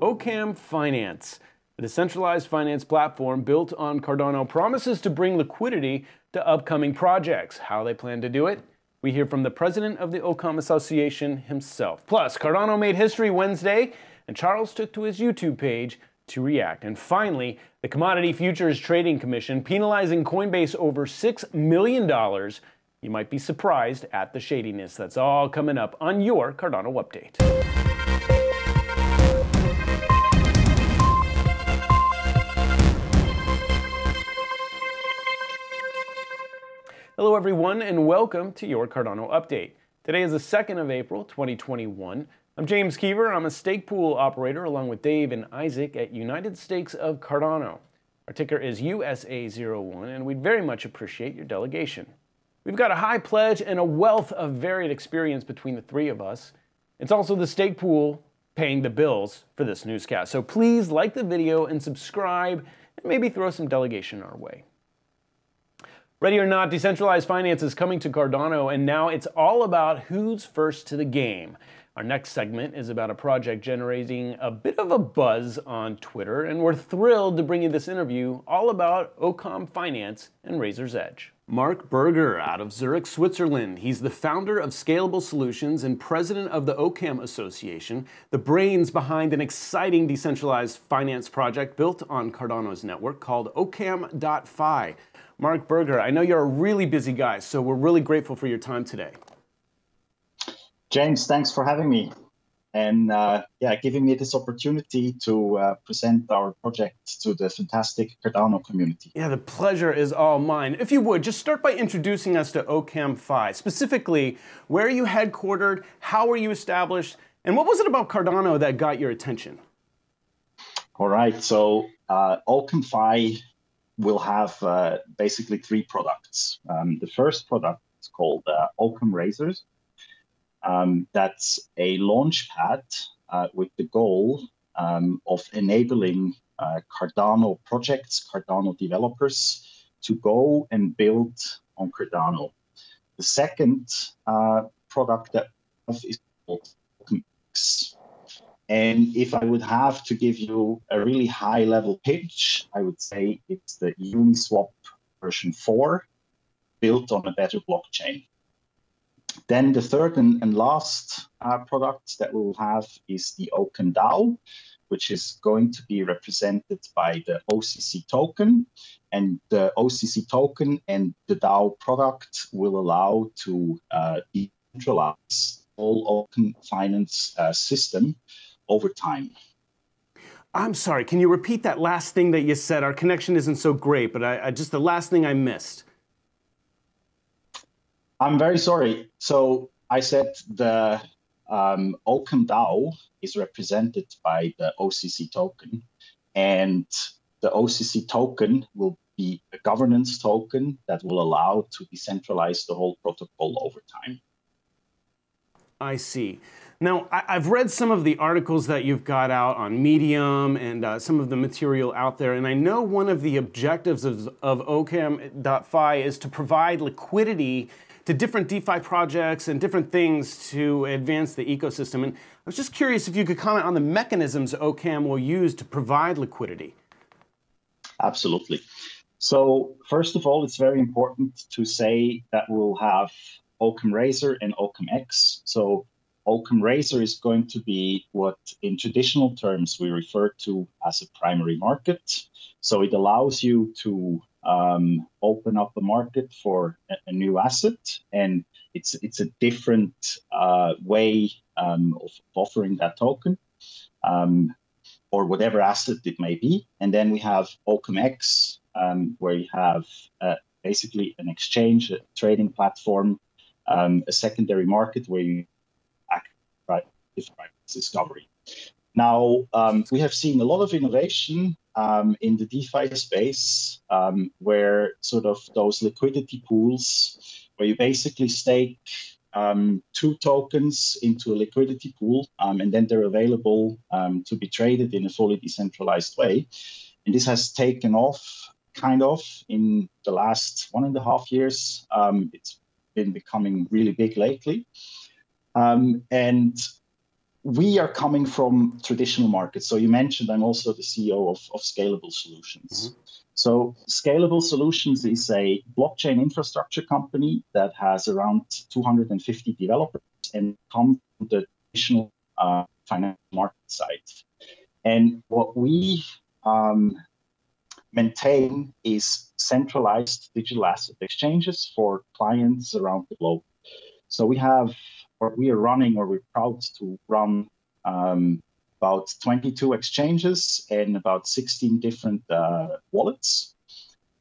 Occam Finance, a decentralized finance platform built on Cardano, promises to bring liquidity to upcoming projects. How they plan to do it? We hear from the president of the Occam Association himself. Plus, Cardano made history Wednesday, and Charles took to his YouTube page to react. And finally, the Commodity Futures Trading Commission penalizing Coinbase over $6 million. You might be surprised at the shadiness. That's all coming up on your Cardano Update. Hello, everyone, and welcome to your Cardano Update. Today is the 2nd of April, 2021. I'm James Keever. I'm a stake pool operator along with Dave and Isaac at United Stakes of Cardano. Our ticker is USA01, and we'd very much appreciate your delegation. We've got a high pledge and a wealth of varied experience between the three of us. It's also the stake pool paying the bills for this newscast. So please like the video and subscribe, and maybe throw some delegation our way. Ready or not, decentralized finance is coming to Cardano, and now it's all about who's first to the game. Our next segment is about a project generating a bit of a buzz on Twitter, and we're thrilled to bring you this interview all about Occam Finance and Razor's Edge. Mark Berger out of Zurich, Switzerland. He's the founder of Scalable Solutions and president of the Occam Association, the brains behind an exciting decentralized finance project built on Cardano's network called Occam.fi. Mark Berger, I know you're a really busy guy, so we're really grateful for your time today. James, thanks for having me and uh, yeah, giving me this opportunity to uh, present our project to the fantastic Cardano community. Yeah, the pleasure is all mine. If you would, just start by introducing us to Occam Fi. Specifically, where are you headquartered, how were you established, and what was it about Cardano that got your attention? All right, so uh, Occam Fi will have uh, basically three products. Um, the first product is called uh, Occam Razors. Um, that's a launch pad uh, with the goal um, of enabling uh, Cardano projects, Cardano developers to go and build on Cardano. The second uh, product that is called OccamX. And if I would have to give you a really high level pitch, I would say it's the Uniswap version 4 built on a better blockchain. Then the third and, and last uh, product that we will have is the Occam DAO, which is going to be represented by the OCC token. And the OCC token and the DAO product will allow to uh, decentralize all open finance uh, system over time. I'm sorry, can you repeat that last thing that you said? Our connection isn't so great, but I, I just the last thing I missed. I'm very sorry. So I said the um, DAO is represented by the OCC token, and the OCC token will be a governance token that will allow to decentralize the whole protocol over time. I see. Now, I, have read some of the articles that you've got out on Medium and uh, some of the material out there, and I know one of the objectives of, of Occam.fi is to provide liquidity to different DeFi projects and different things to advance the ecosystem. And I was just curious if you could comment on the mechanisms Occam will use to provide liquidity. Absolutely. So, first of all, it's very important to say that we'll have Occam Razor and Occam X. So, Occam Razor is going to be what in traditional terms we refer to as a primary market. So it allows you to um, open up the market for a, a, new asset, and it's it's a different uh, way um, of offering that token. Um, or whatever asset it may be. And then we have OccamX, um, where you have uh, basically an exchange, a trading platform, um, a secondary market where you discovery. Now, um, we have seen a lot of innovation um, in the DeFi space um, where sort of those liquidity pools, where you basically stake um, two tokens into a liquidity pool, um, and then they're available um, to be traded in a fully decentralized way. And this has taken off kind of in the last one and a half years. it's been becoming really big lately. Um, and we are coming from traditional markets. So you mentioned I'm also the CEO of, of Scalable Solutions. Mm-hmm. So Scalable Solutions is a blockchain infrastructure company that has around 250 developers and come from the traditional uh, financial market side. And what we um, maintain is centralized digital asset exchanges for clients around the globe. So we have, we are running, or we're proud to run um, about 22 exchanges and about 16 different uh, wallets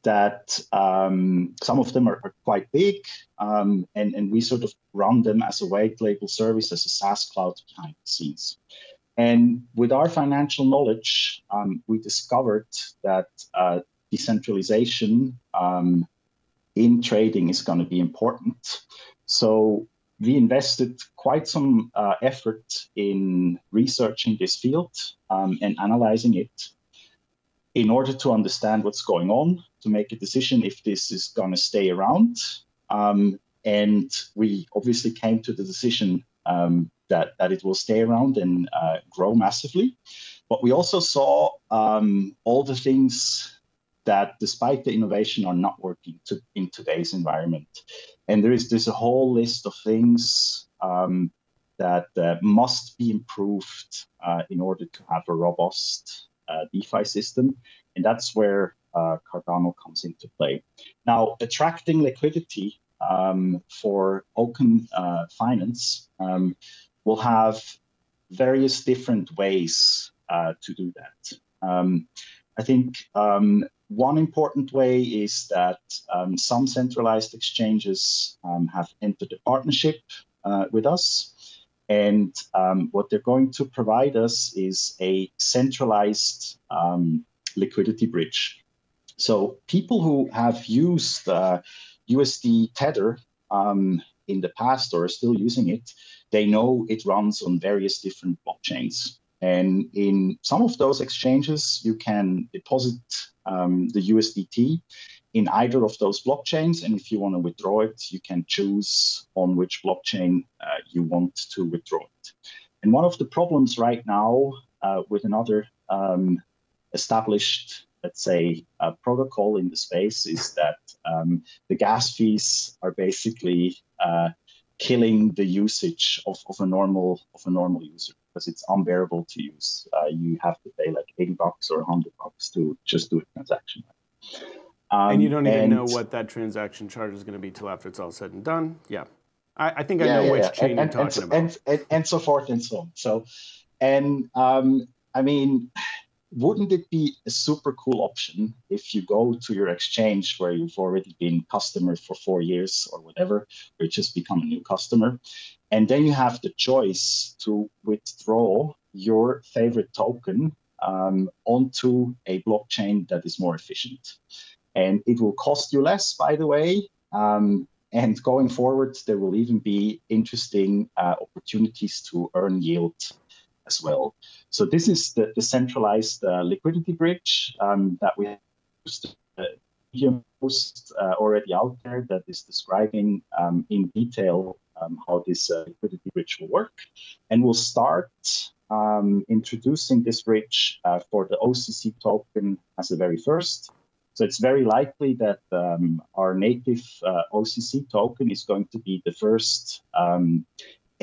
that um, some of them are, are quite big um, and, and we sort of run them as a white label service as a SaaS cloud behind the scenes. And with our financial knowledge, um, we discovered that uh, decentralization um, in trading is going to be important. So we invested quite some uh, effort in researching this field um, and analyzing it in order to understand what's going on, to make a decision if this is going to stay around. Um, and we obviously came to the decision um, that, that it will stay around and uh, grow massively. But we also saw um, all the things that, despite the innovation, are not working to, in today's environment. And there is a whole list of things um, that uh, must be improved uh, in order to have a robust uh, DeFi system. And that's where uh, Cardano comes into play. Now, attracting liquidity um, for open uh, Finance um, will have various different ways uh, to do that. Um, I think um, one important way is that um, some centralized exchanges um, have entered a partnership uh, with us. And um, what they're going to provide us is a centralized um, liquidity bridge. So people who have used uh, USD Tether um, in the past or are still using it, they know it runs on various different blockchains. And in some of those exchanges, you can deposit um, the USDT in either of those blockchains. And if you want to withdraw it, you can choose on which blockchain uh, you want to withdraw it. And one of the problems right now uh, with another um, established, let's say, uh, protocol in the space is that um, the gas fees are basically uh, killing the usage of, of a normal of a normal user because it's unbearable to use. Uh, you have to pay like 80 bucks or 100 bucks to just do a transaction. Um, and you don't even and, know what that transaction charge is going to be till after it's all said and done. Yeah. I, I think I yeah, know yeah, which yeah. chain and, you're talking and, about. And, and, so forth and so on. So, and um, I mean, wouldn't it be a super cool option if you go to your exchange where you've already been customer for four years or whatever, or just become a new customer, and then you have the choice to withdraw your favorite token um, onto a blockchain that is more efficient. And it will cost you less, by the way. Um, and going forward, there will even be interesting uh, opportunities to earn yield as well. So this is the, the centralized uh, liquidity bridge um, that we have uh, post uh, already out there that is describing um, in detail um, how this uh, liquidity bridge will work. And we'll start um, introducing this bridge uh, for the OCC token as the very first. So it's very likely that um, our native uh, OCC token is going to be the first um,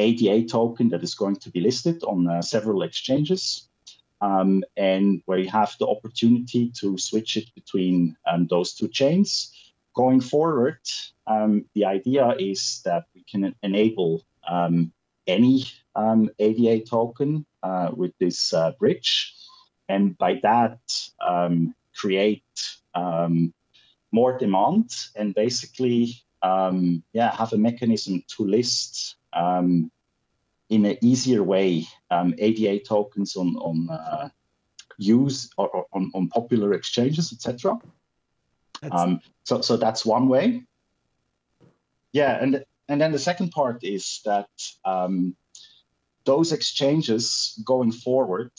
ADA token that is going to be listed on uh, several exchanges. Um, and where you have the opportunity to switch it between um, those two chains. Going forward, um, the idea is that we can enable um, any um, ADA token uh, with this uh, bridge, and by that um, create more demand and basically yeah have a mechanism to list um, in an easier way um, ADA tokens on on uh, use or, or, on, on popular exchanges, etc. Um, so so that's one way. Yeah, and and then the second part is that um, those exchanges going forward,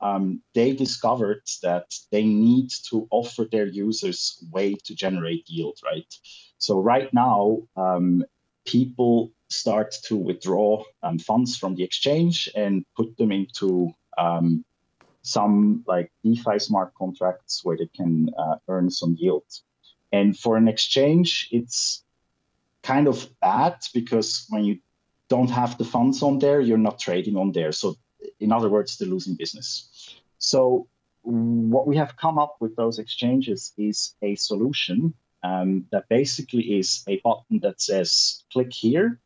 um, they discovered that they need to offer their users way to generate yield, right? So right now, um, people start to withdraw um, funds from the exchange and put them into um, some like DeFi smart contracts where they can uh, earn some yield. And for an exchange, it's kind of bad because when you don't have the funds on there, you're not trading on there. So, in other words, they're losing business. So, what we have come up with those exchanges is a solution um, that basically is a button that says click here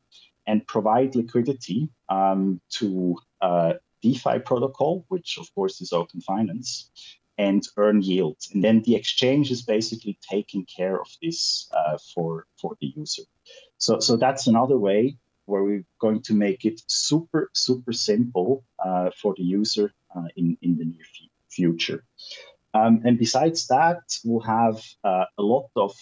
and provide liquidity um, to uh, DeFi protocol, which of course is Open Finance, and earn yield. And then the exchange is basically taking care of this uh, for for the user. So so that's another way where we're going to make it super super simple uh, for the user uh, in in the near future. Um, and besides that, we'll have uh, a lot of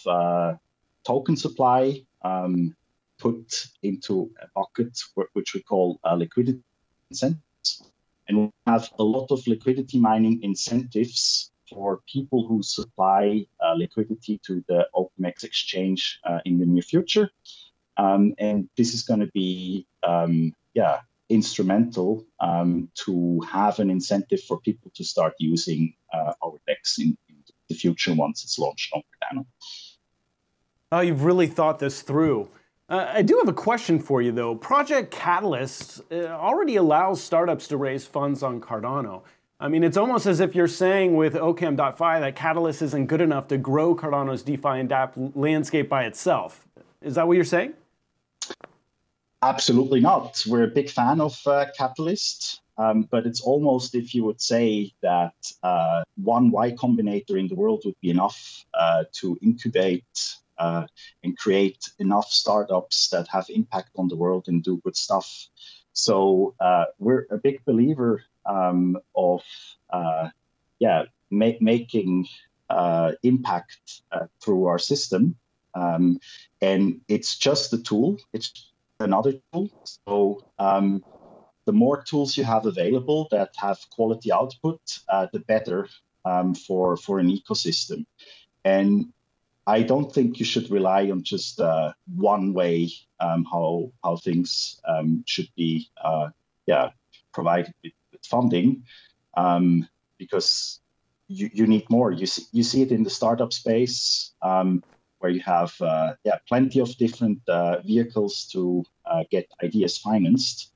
token supply um, put into a bucket, which we call liquidity incentives. And we'll have a lot of liquidity mining incentives for people who supply uh, liquidity to the OpenX exchange uh, in the near future. Um, and this is going to be, um, yeah, instrumental um, to have an incentive for people to start using uh, our DEX in, in, the future once it's launched on Cardano. Oh, you've really thought this through. Uh, I do have a question for you, though. Project Catalyst uh, already allows startups to raise funds on Cardano. I mean, it's almost as if you're saying with Occam.fi that Catalyst isn't good enough to grow Cardano's DeFi and DApp landscape by itself. Is that what you're saying? Absolutely not. We're a big fan of uh, Catalyst, um, but it's almost if you would say that uh, one Y Combinator in the world would be enough uh, to incubate uh, and create enough startups that have impact on the world and do good stuff. So uh, we're a big believer um, of uh, yeah ma- making impact through our system. Um, and it's just a tool. It's another tool. So um, the more tools you have available that have quality output, uh, the better um, for for an ecosystem. And I don't think you should rely on just uh, one way um, how how things um, should be uh, yeah provided with, with funding um, because you, you need more. You see, you see it in the startup space. Um, where you have uh, yeah plenty of different uh, vehicles to uh, get ideas financed,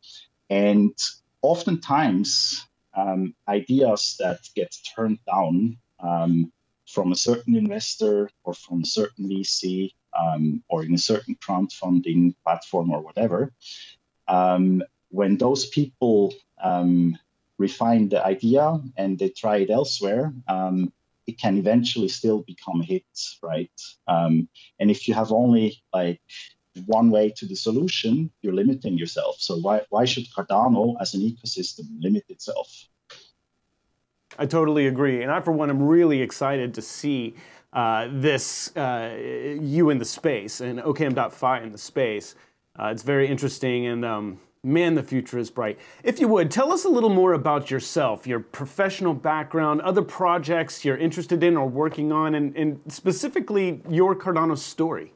and oftentimes um, ideas that get turned down um, from a certain investor or from a certain VC um, or in a certain crowdfunding platform or whatever, um, when those people um, refine the idea and they try it elsewhere, um, it can eventually still become a hit, right? Um, and if you have only like one way to the solution, you're limiting yourself. So why why should Cardano as an ecosystem limit itself? I totally agree, and I for one am really excited to see uh, this uh, you in the space and Occam.fi in the space. Uh, it's very interesting and. Um, Man, the future is bright. If you would, tell us a little more about yourself, your professional background, other projects you're interested in or working on, and, and specifically your Cardano story.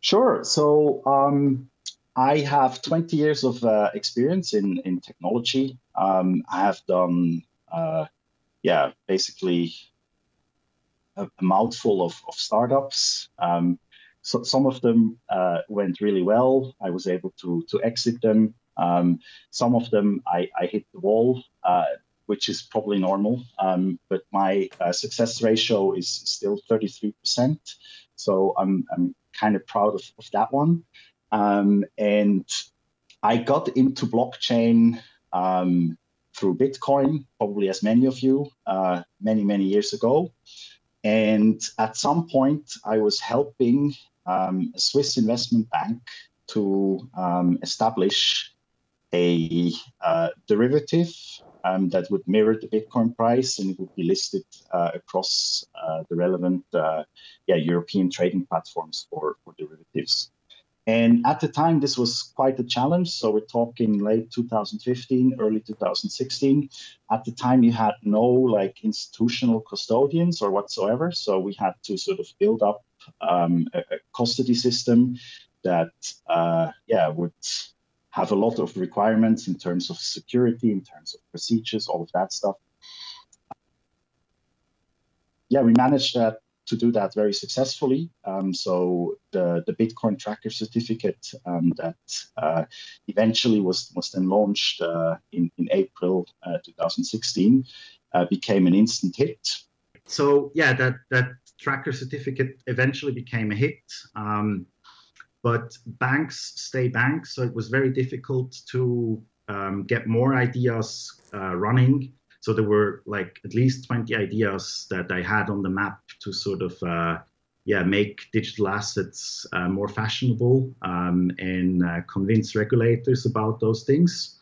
Sure. So, um, I have 20 years of uh, experience in, in technology. Um, I have done, uh, yeah, basically a, a mouthful of, of startups. Um, so some of them uh, went really well. I was able to to exit them. Um, some of them I, I hit the wall, uh, which is probably normal. Um, but my uh, success ratio is still 33%. So I'm, I'm kind of proud of, of that one. Um, and I got into blockchain um, through Bitcoin, probably as many of you, uh, many, many years ago. And at some point, I was helping um, a Swiss investment bank to um, establish a uh, derivative um, that would mirror the Bitcoin price and it would be listed uh, across uh, the relevant uh, yeah, European trading platforms for, for derivatives. And at the time, this was quite a challenge. So we're talking late 2015, early 2016. At the time, you had no like institutional custodians or whatsoever. So we had to sort of build up um, a, a custody system that uh, yeah would have a lot of requirements in terms of security, in terms of procedures, all of that stuff. Yeah, we managed that to do that very successfully. Um, so the, the Bitcoin tracker certificate um, that uh, eventually was, was then launched uh, in, in April uh, 2016 uh, became an instant hit. So yeah, that, that tracker certificate eventually became a hit. Um, but banks stay banks, so it was very difficult to um, get more ideas uh, running so there were like at least 20 ideas that I had on the map to sort of uh, yeah make digital assets uh, more fashionable um, and uh, convince regulators about those things.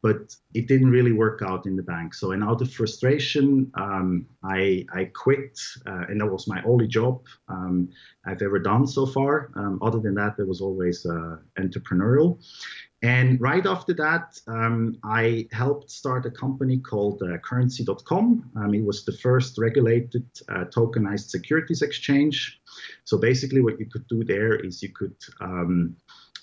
But it didn't really work out in the bank. So, and out of frustration, um, I, I quit, uh, and that was my only job um, I've ever done so far. Um, other than that, there was always uh, entrepreneurial. And right after that, um, I helped start a company called uh, Currency.com. Um, it was the first regulated uh, tokenized securities exchange. So basically, what you could do there is you could, um,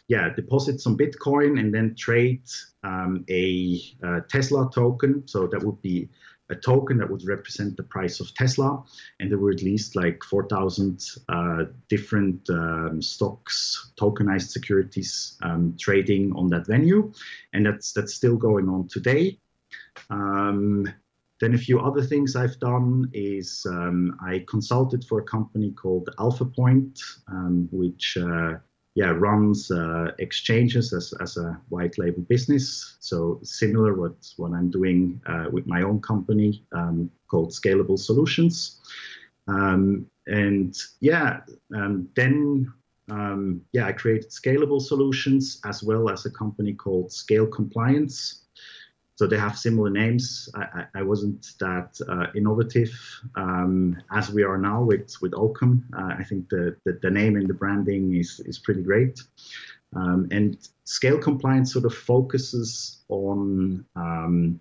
yeah, deposit some Bitcoin and then trade um, a, a uh, Tesla token. So that would be a token that would represent the price of Tesla, and there were at least like 4,000 uh, different um, stocks, tokenized securities um, trading on that venue, and that's that's still going on today. Um, then a few other things I've done is um, I consulted for a company called AlphaPoint, um, which uh, yeah runs uh, exchanges as, as a white label business. So similar what what I'm doing uh, with my own company um, called Scalable Solutions. Um, and yeah, um, then um, yeah, I created Scalable Solutions as well as a company called Scale Compliance so they have similar names. I, I wasn't that uh, innovative um, as we are now with with Occam. Uh, I think the, the, the name and the branding is is pretty great. Um, and scale compliance sort of focuses on um,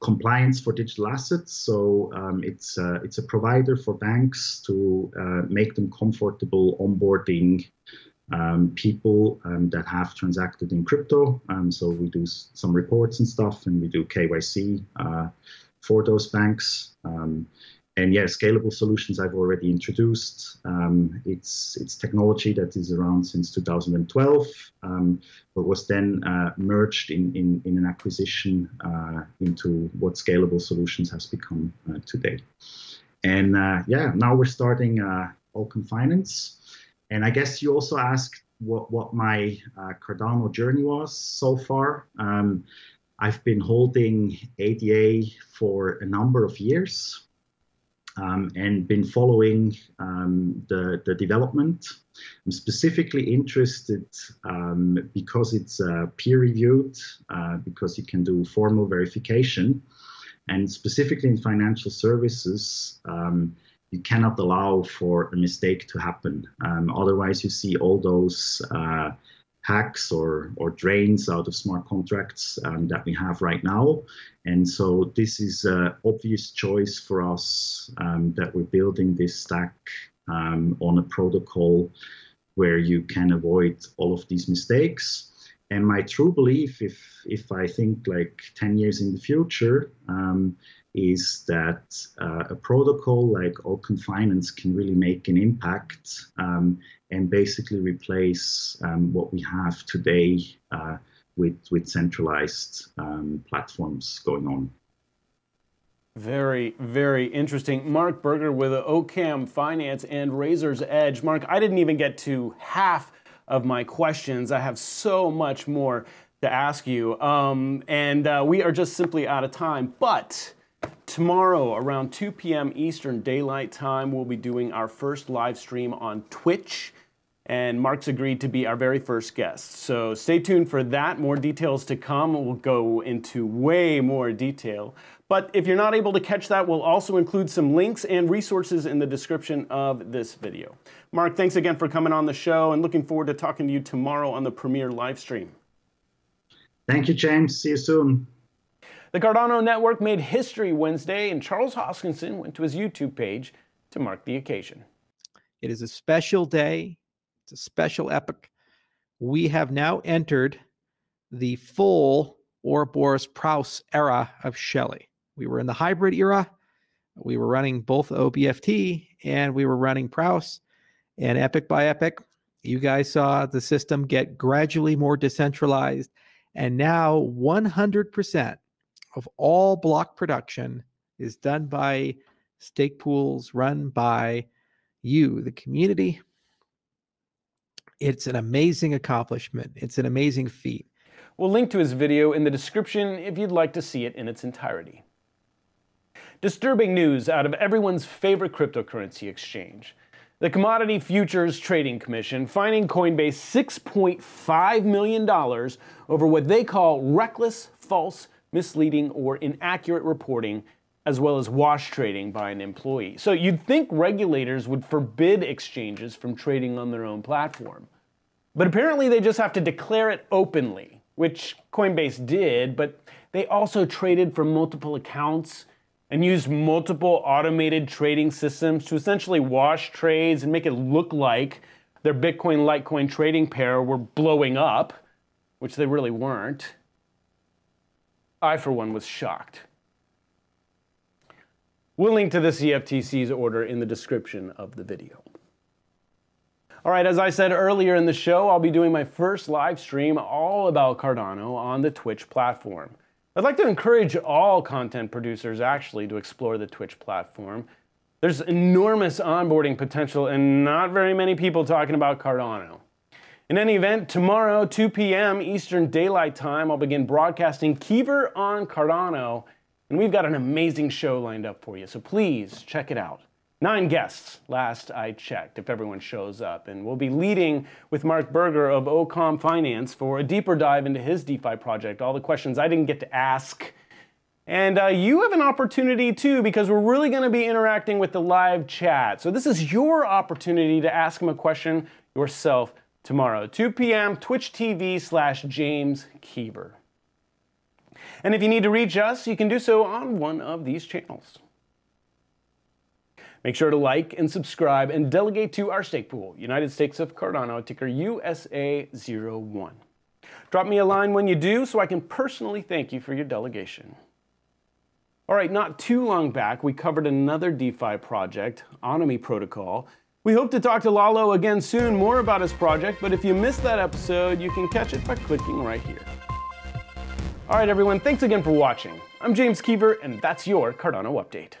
compliance for digital assets. So um, it's uh, it's a provider for banks to uh, make them comfortable onboarding um, people um, that have transacted in crypto. Um, so we do s- some reports and stuff, and we do KYC uh, for those banks. Um, and yeah, scalable solutions I've already introduced. Um, it's it's technology that is around since 2012, um, but was then uh, merged in, in, in an acquisition uh, into what scalable solutions has become uh, today. And uh, yeah, now we're starting uh, Occam Finance. And I guess you also asked what, what my uh, Cardano journey was so far. Um, I've been holding ADA for a number of years um, and been following um, the, the development. I'm specifically interested um, because it's uh, peer reviewed, uh, because you can do formal verification, and specifically in financial services. You cannot allow for a mistake to happen. Um, otherwise, you see all those uh, hacks or, or drains out of smart contracts um, that we have right now. And so this is an obvious choice for us um, that we're building this stack um, on a protocol where you can avoid all of these mistakes. And my true belief, if if I think like 10 years in the future, um, is that uh, a protocol like Occam Finance can really make an impact um, and basically replace um, what we have today uh, with, with centralized um, platforms going on. Very, very interesting. Mark Berger with Occam Finance and Razor's Edge. Mark, I didn't even get to half of my questions. I have so much more to ask you. Um, and uh, we are just simply out of time. But Tomorrow, around 2 p.m. Eastern Daylight Time, we'll be doing our first live stream on Twitch. And Mark's agreed to be our very first guest. So stay tuned for that. More details to come. We'll go into way more detail. But if you're not able to catch that, we'll also include some links and resources in the description of this video. Mark, thanks again for coming on the show and looking forward to talking to you tomorrow on the premiere live stream. Thank you, James. See you soon. The Cardano Network made history Wednesday, and Charles Hoskinson went to his YouTube page to mark the occasion. It is a special day. It's a special epoch we have now entered the full Ouroboros Praos era of Shelley. We were in the hybrid era. We were running both OBFT and we were running Praos and epoch by epoch. You guys saw the system get gradually more decentralized. And now 100% of all block production is done by stake pools run by you, the community. It's an amazing accomplishment. It's an amazing feat. We'll link to his video in the description if you'd like to see it in its entirety. Disturbing news out of everyone's favorite cryptocurrency exchange. The Commodity Futures Trading Commission finding Coinbase $6.5 million over what they call reckless, false, misleading, or inaccurate reporting, as well as wash trading by an employee. So you'd think regulators would forbid exchanges from trading on their own platform. But apparently they just have to declare it openly, which Coinbase did, but they also traded from multiple accounts and used multiple automated trading systems to essentially wash trades and make it look like their Bitcoin Litecoin trading pair were blowing up, which they really weren't. I, for one, was shocked. We'll link to the CFTC's order in the description of the video. All right, as I said earlier in the show, I'll be doing my first live stream all about Cardano on the Twitch platform. I'd like to encourage all content producers actually to explore the Twitch platform. There's enormous onboarding potential and not very many people talking about Cardano. In any event, tomorrow, 2 p.m. Eastern Daylight Time, I'll begin broadcasting Keever on Cardano, and we've got an amazing show lined up for you, so please check it out. Nine guests, last I checked, if everyone shows up. And we'll be leading with Mark Berger of Occam Finance for a deeper dive into his DeFi project, all the questions I didn't get to ask. And uh, you have an opportunity too, because we're really going to be interacting with the live chat. So this is your opportunity to ask him a question yourself tomorrow, 2 p.m., Twitch TV slash James Keever. And if you need to reach us, you can do so on one of these channels. Make sure to like and subscribe and delegate to our stake pool, United Stakes of Cardano, ticker USA01. Drop me a line when you do so I can personally thank you for your delegation. All right, not too long back, we covered another DeFi project, Onomy Protocol. We hope to talk to Lalo again soon more about his project, but if you missed that episode, you can catch it by clicking right here. All right, everyone, thanks again for watching. I'm James Keever, and that's your Cardano Update.